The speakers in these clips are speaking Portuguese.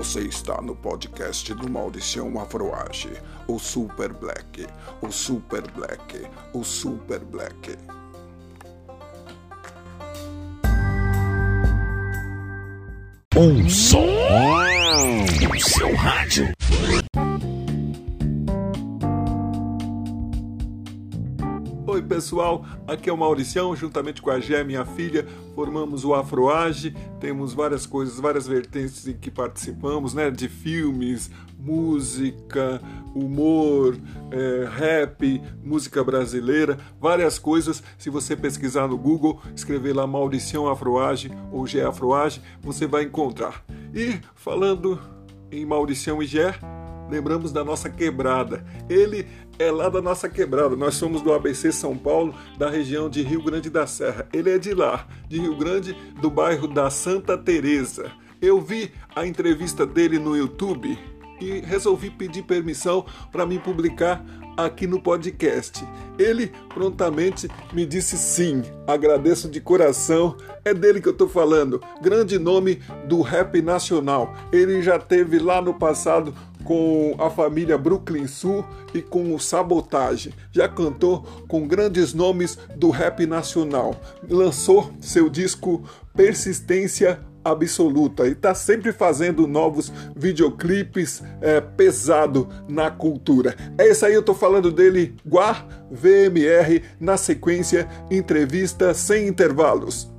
Você está no podcast do Maldição Afroage, o Super Black, o Super Black, o Super Black. Um som, o seu rádio. Pessoal, aqui é o Mauricião, juntamente com a Gé, minha filha, formamos o Afroage, temos várias coisas, várias vertentes em que participamos, né, de filmes, música, humor, é, rap, música brasileira, várias coisas. Se você pesquisar no Google, escrever lá Mauricião Afroage ou Gé Afroage, você vai encontrar. E falando em Mauricião e Gé, lembramos da nossa quebrada. Ele é lá da nossa quebrada. Nós somos do ABC São Paulo, da região de Rio Grande da Serra. Ele é de lá, de Rio Grande, do bairro da Santa Teresa. Eu vi a entrevista dele no YouTube e resolvi pedir permissão para me publicar aqui no podcast. Ele prontamente me disse sim. Agradeço de coração. É dele que eu estou falando. Grande nome do rap nacional. Ele já teve lá no passado com a família Brooklyn Sul e com o Sabotage. Já cantou com grandes nomes do rap nacional. Lançou seu disco Persistência absoluta e está sempre fazendo novos videoclipes é, pesado na cultura. É isso aí, eu tô falando dele, Guar VMR, na sequência, entrevista sem intervalos.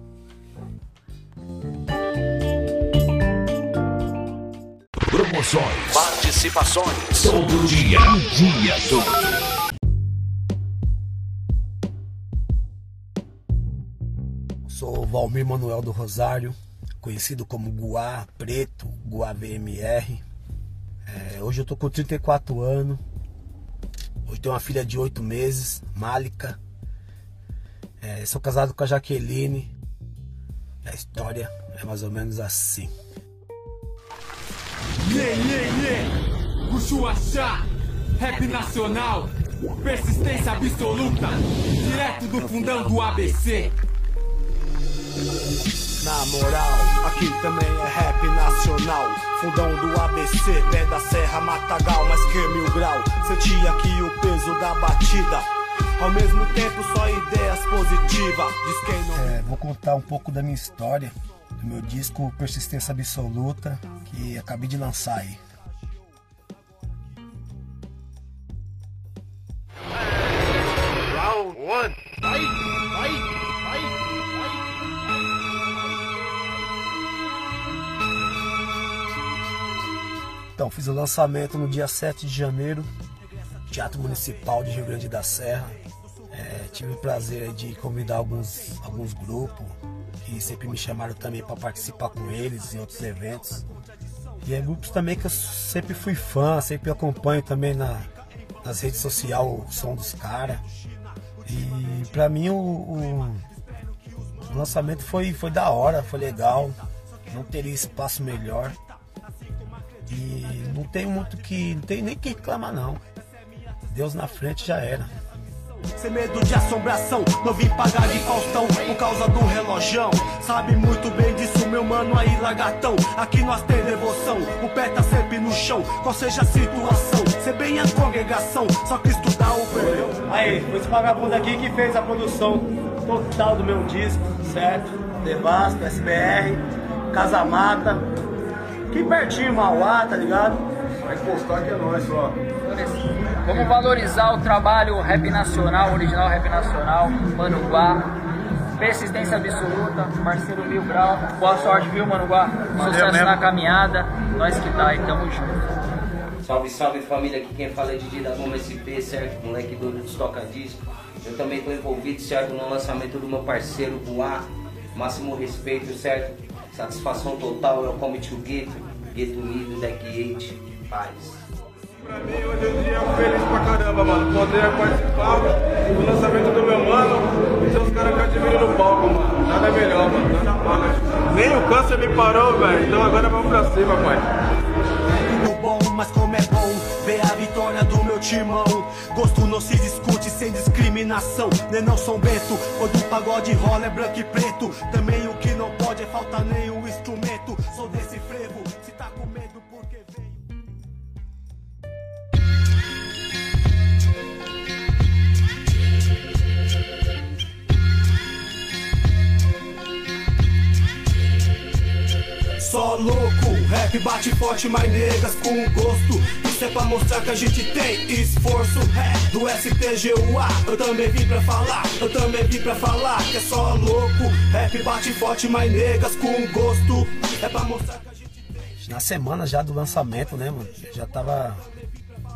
Promoções, participações, todo dia, dia todo. Sou Valmir Manuel do Rosário, conhecido como Guá Preto, Guá VMR. É, hoje eu tô com 34 anos. Hoje tenho uma filha de 8 meses, Málica. É, sou casado com a Jaqueline. A história é mais ou menos assim. Lê, lê, lê, Chuachá, rap nacional, persistência absoluta, direto do fundão do ABC. Na moral, aqui também é rap nacional. Fundão do ABC, pé da Serra, Matagal, mais que mil grau. Senti aqui o peso da batida. Ao mesmo tempo, só ideias positivas. Diz quem não. É, vou contar um pouco da minha história, do meu disco Persistência Absoluta, que acabei de lançar aí. Round one, fight, fight, fight, Então, fiz o lançamento no dia 7 de janeiro, Teatro Municipal de Rio Grande da Serra. É, tive o prazer de convidar alguns, alguns grupos que sempre me chamaram também para participar com eles em outros eventos. E é grupos também que eu sempre fui fã, sempre acompanho também na, nas redes sociais o som dos caras. E pra mim o, o, o lançamento foi, foi da hora, foi legal. Não teria espaço melhor. E não tem muito que. Não tem nem que reclamar não. Deus na frente já era. Sem medo de assombração, não vim pagar de Faustão por causa do relojão. Sabe muito bem disso, meu mano aí, lagartão. Aqui nós tem devoção, o pé tá sempre no chão, qual seja a situação. Ser bem a congregação, só que estudar o perdão. Aí, foi esse vagabundo aqui que fez a produção total do meu disco, certo? Devasto, SBR, Casa Mata. Aqui pertinho, Mauá, tá ligado? Vai postar que é nóis só. Vamos valorizar o trabalho rap nacional, original rap nacional, Mano Guá. Persistência absoluta, parceiro Mil Grau. Boa sorte, viu, Mano Guá? Sucesso mesmo. na caminhada. Nós que tá aí, tamo junto. Salve, salve família, aqui quem fala é Didi da Bomba SP, certo? Moleque doido dos toca-disco. Eu também estou envolvido, certo? No lançamento do meu parceiro, Boá. Máximo respeito, certo? Satisfação total, eu come to Gueto, Gueto Unido, Deck 8, paz. Pra mim, hoje em dia, eu feliz pra caramba, mano. Poder participar do lançamento do meu mano e ser os caras que eu admiro no palco, mano. Nada melhor, mano. Nada paga. Nem o câncer me parou, velho. Então agora vamos pra cima, pai. tudo bom, mas como é bom ver a vitória do meu timão. Gosto não se discute sem discriminação. Nem não São Bento, quando o pagode rola é branco e preto. Também o que não pode é faltar nem o instrumento. Louco, rap bate forte, mas negas com gosto. Isso é pra mostrar que a gente tem esforço. É do STGUA, eu também vim pra falar, eu também vim pra falar que é só louco. Rap bate forte, mas negas com gosto. É pra mostrar que a gente tem. Na semana já do lançamento, né, mano? Já tava.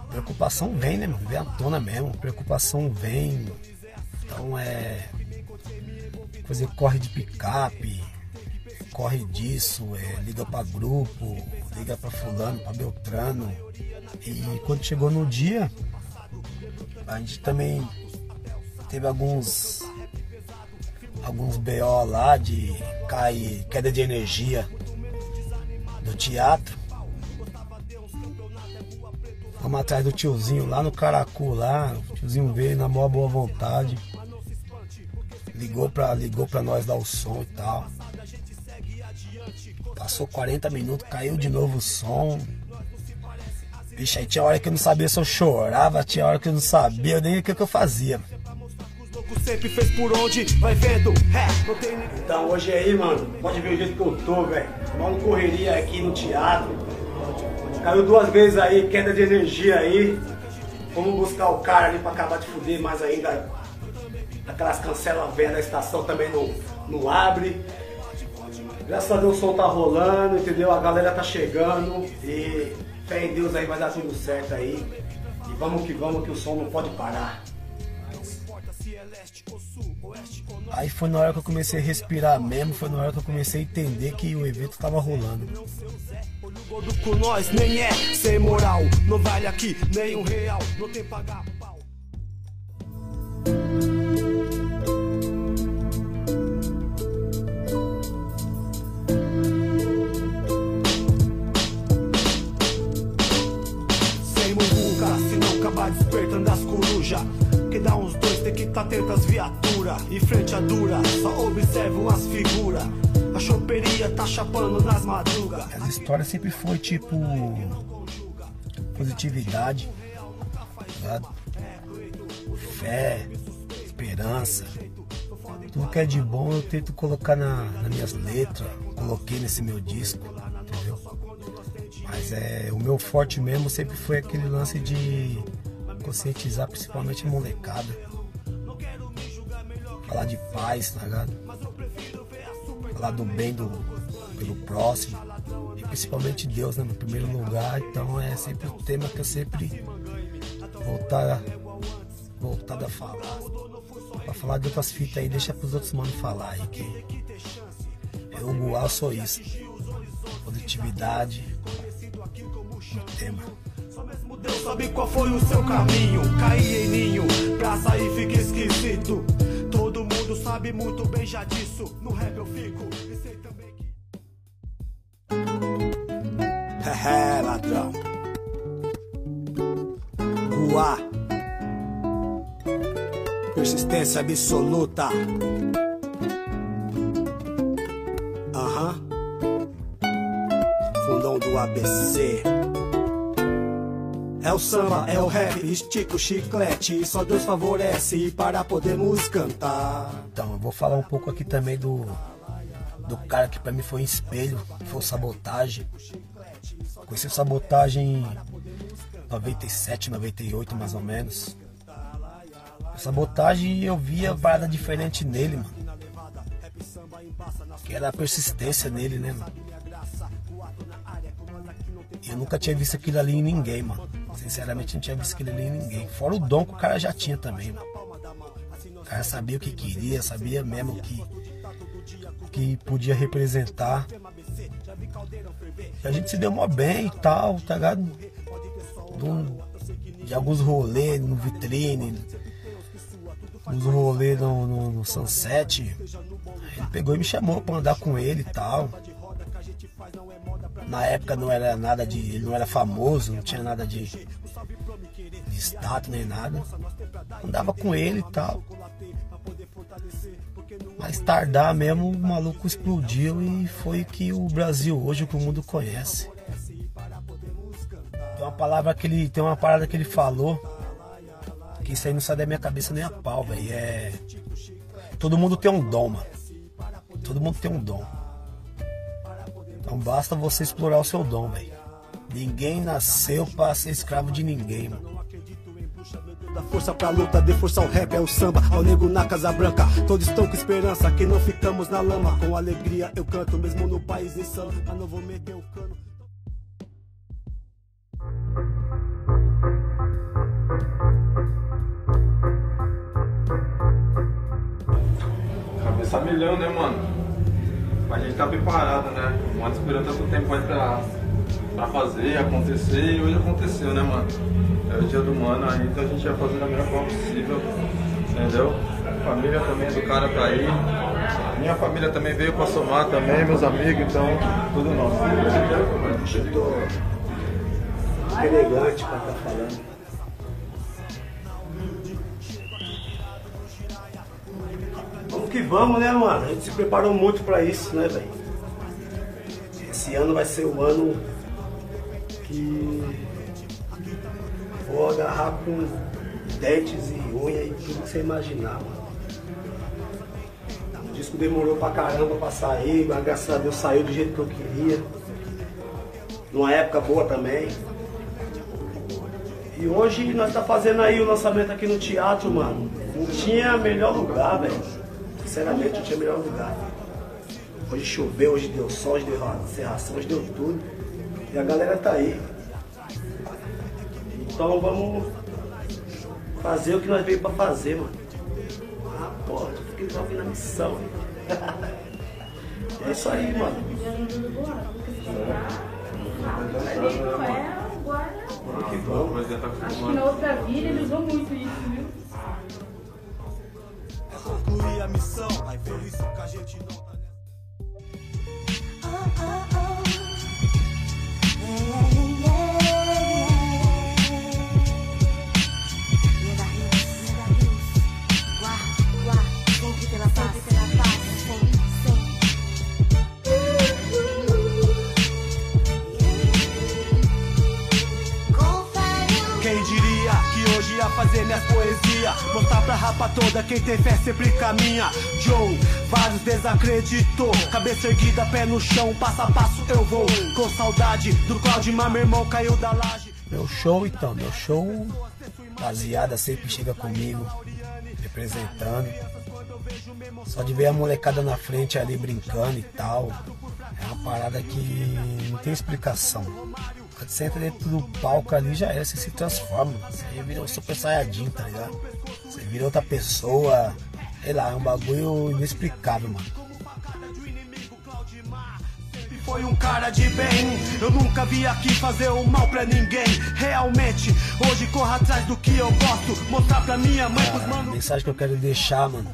Preocupação vem, né, mano? Vem à tona mesmo. Preocupação vem. Então é. Coisa corre de picape, corre disso, é, liga para grupo, liga para fulano, para Beltrano. E quando chegou no dia, a gente também teve alguns alguns BO lá de cair, queda de energia do teatro. Vamos atrás do tiozinho lá no Caracu lá, o tiozinho veio na maior boa vontade. Ligou pra, ligou pra nós dar o som e tal. Passou 40 minutos, caiu de novo o som. Vixe, aí tinha hora que eu não sabia se eu chorava, tinha hora que eu não sabia nem o que, que eu fazia. Sempre fez por onde, vai vendo, é, Então hoje aí, mano, pode ver o jeito que eu tô, velho. Mal correria aqui no teatro. Caiu duas vezes aí, queda de energia aí. Vamos buscar o cara ali pra acabar de fuder mais ainda. Aquelas cancelas velhas da estação também não, não abre. Graças a Deus o som tá rolando, entendeu? A galera tá chegando e fé em Deus aí vai dar tudo certo aí. E vamos que vamos que o som não pode parar. Aí foi na hora que eu comecei a respirar mesmo, foi na hora que eu comecei a entender que o evento tava rolando. Com nós nem é sem moral, não vale aqui nem um real, não tem pagar atento às viaturas. E frente a dura, só observam as figuras. A choperia tá chapando nas madrugas. As histórias sempre foi tipo. positividade, sabe? fé, esperança. Tudo que é de bom eu tento colocar na, nas minhas letras, coloquei nesse meu disco, entendeu? Mas é, o meu forte mesmo sempre foi aquele lance de conscientizar principalmente a molecada. Falar de paz, tá ligado? Falar do bem do, pelo próximo. E principalmente Deus, né? No primeiro lugar. Então é sempre o tema que eu sempre voltar, voltado a falar. Pra falar de outras fitas aí, deixa pros outros manos falar aí. Que eu, Gual, sou isso. Positividade no tema. Deus sabe qual foi o seu caminho. Caí em ninho, pra sair fica esquisito. Sabe muito bem já disso. No rap eu fico, e sei também que. É, ladrão. Guá. Persistência absoluta. Aham. Fundão do ABC. É o samba, é o rap, estica o chiclete, só Deus favorece para podermos cantar. Então, eu vou falar um pouco aqui também do do cara que para mim foi um espelho, foi o Sabotagem. Conheci o Sabotagem em 97, 98 mais ou menos. O Sabotagem eu via parada diferente nele, mano. Que era a persistência nele, né, mano? Eu nunca tinha visto aquilo ali em ninguém, mano. Sinceramente, não tinha visto aquilo ali em ninguém. Fora o dom que o cara já tinha também, mano. O cara sabia o que queria, sabia mesmo que que podia representar. E a gente se deu mó bem e tal, tá ligado? De, de alguns rolês no vitrine, uns rolês no, no, no Sunset. Ele pegou e me chamou pra andar com ele e tal. Na época não era nada de. Ele não era famoso, não tinha nada de, de status nem nada. Andava com ele e tal. Mais tardar mesmo, o maluco explodiu e foi que o Brasil hoje, que o mundo conhece. Tem uma palavra que ele. Tem uma parada que ele falou. Que isso aí não sai da minha cabeça nem a pau, velho. É. Todo mundo tem um dom, mano. Todo mundo tem um dom. Então basta você explorar o seu dom, velho. Ninguém nasceu pra ser escravo de ninguém, mano. Da força pra luta, de força ao rap, é o samba, ao nego na Casa Branca. Todos estão com esperança, que não ficamos na lama. Com alegria eu canto, mesmo no país insano. Mas não vou meter o cano. Cabeça milhão, né, mano? A gente tá preparado, né? Mano esperou tanto tempo aí pra, pra fazer, acontecer e hoje aconteceu, né, mano? É o dia do mano aí, então a gente vai fazer da melhor forma possível, entendeu? A família também do cara tá aí. Minha família também veio pra somar também, meus amigos, então tudo nosso. Eu tô elegante pra estar falando. Que vamos, né, mano? A gente se preparou muito pra isso, né, velho? Esse ano vai ser o ano que vou agarrar com dentes e unha e tudo que você imaginar, mano. O disco demorou pra caramba pra sair, mas graças a Deus saiu do jeito que eu queria. Numa época boa também. E hoje nós tá fazendo aí o lançamento aqui no teatro, mano. Não tinha melhor lugar, velho. Sinceramente, não tinha melhor lugar. Hoje choveu, hoje deu sol, hoje deu serração, hoje deu tudo. E a galera tá aí. Então vamos fazer o que nós veio pra fazer, mano. Ah, porra, tu fiquei só na missão, hein? É isso aí, mano. Vamos que vamos. Acho que na outra vida eles vão muito isso, viu? Concluir a missão, ver isso que a gente não tá nessa. Quem toda quem tem fé sempre caminha Joe, vários desacreditou Cabeça erguida, pé no chão, passo a passo eu vou Com saudade do Claudimar, meu irmão caiu da laje Meu show, então, meu show, rapaziada sempre chega comigo, representando. Só de ver a molecada na frente ali brincando e tal, é uma parada que não tem explicação. Quando você entra dentro do palco ali, já é, você se transforma. Você vira um super saiyajin, tá ligado? Você vira outra pessoa, sei lá, é um bagulho inexplicável, mano. Foi um cara de bem, eu nunca vi aqui fazer o mal pra ninguém. Realmente, hoje corro atrás do que eu gosto. Mostrar pra minha mãe, pros A manos. mensagem que eu quero deixar, mano,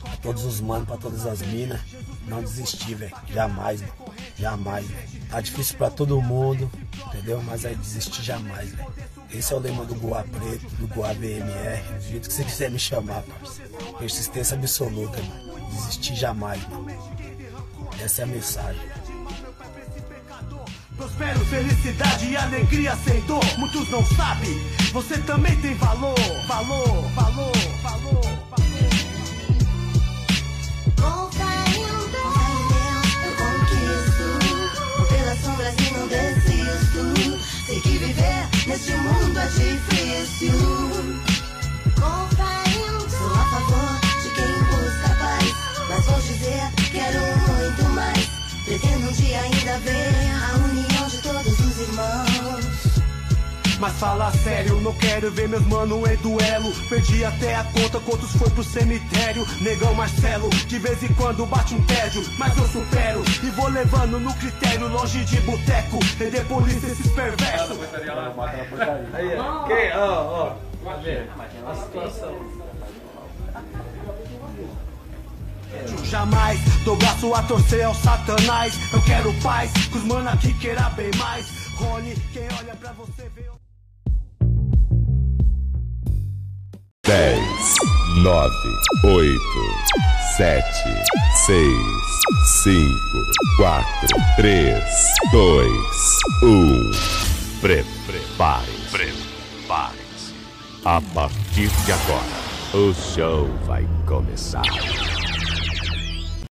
pra todos os manos, pra todas as minas, não desistir, velho. Jamais, mano. Jamais, velho. Tá difícil pra todo mundo, entendeu? Mas é desistir jamais, velho. Esse é o lema do Goa Preto, do Goa VMR, do jeito que você quiser me chamar, parceiro. Persistência absoluta, mano. Desistir jamais, mano. Essa é a mensagem. Prospero, felicidade e alegria sem dor. Muitos não sabem, você também tem valor. Valor, valor, valor, valor. Neste mundo é difícil. Com fé em Deus, sou a favor de quem busca paz. Mas vou dizer, quero muito mais. Pretendo um dia ainda ver Mas fala sério, não quero ver meus mano em duelo. Perdi até a conta, quantos foi pro cemitério. Negão Marcelo, de vez em quando bate um tédio. Mas eu supero e vou levando no critério, longe de boteco. Render polícia esses perversos. Aí. Quem? Ó, ó. A situação. Jamais dou braço a torcer ao satanás. Eu quero paz, com os mano aqui queira bem mais. Rony, quem olha pra você vê. 10, 9, 8, 7, 6, 5, 4, 3, 2, 1. Prepare, prepare-se. A partir de agora, o show vai começar.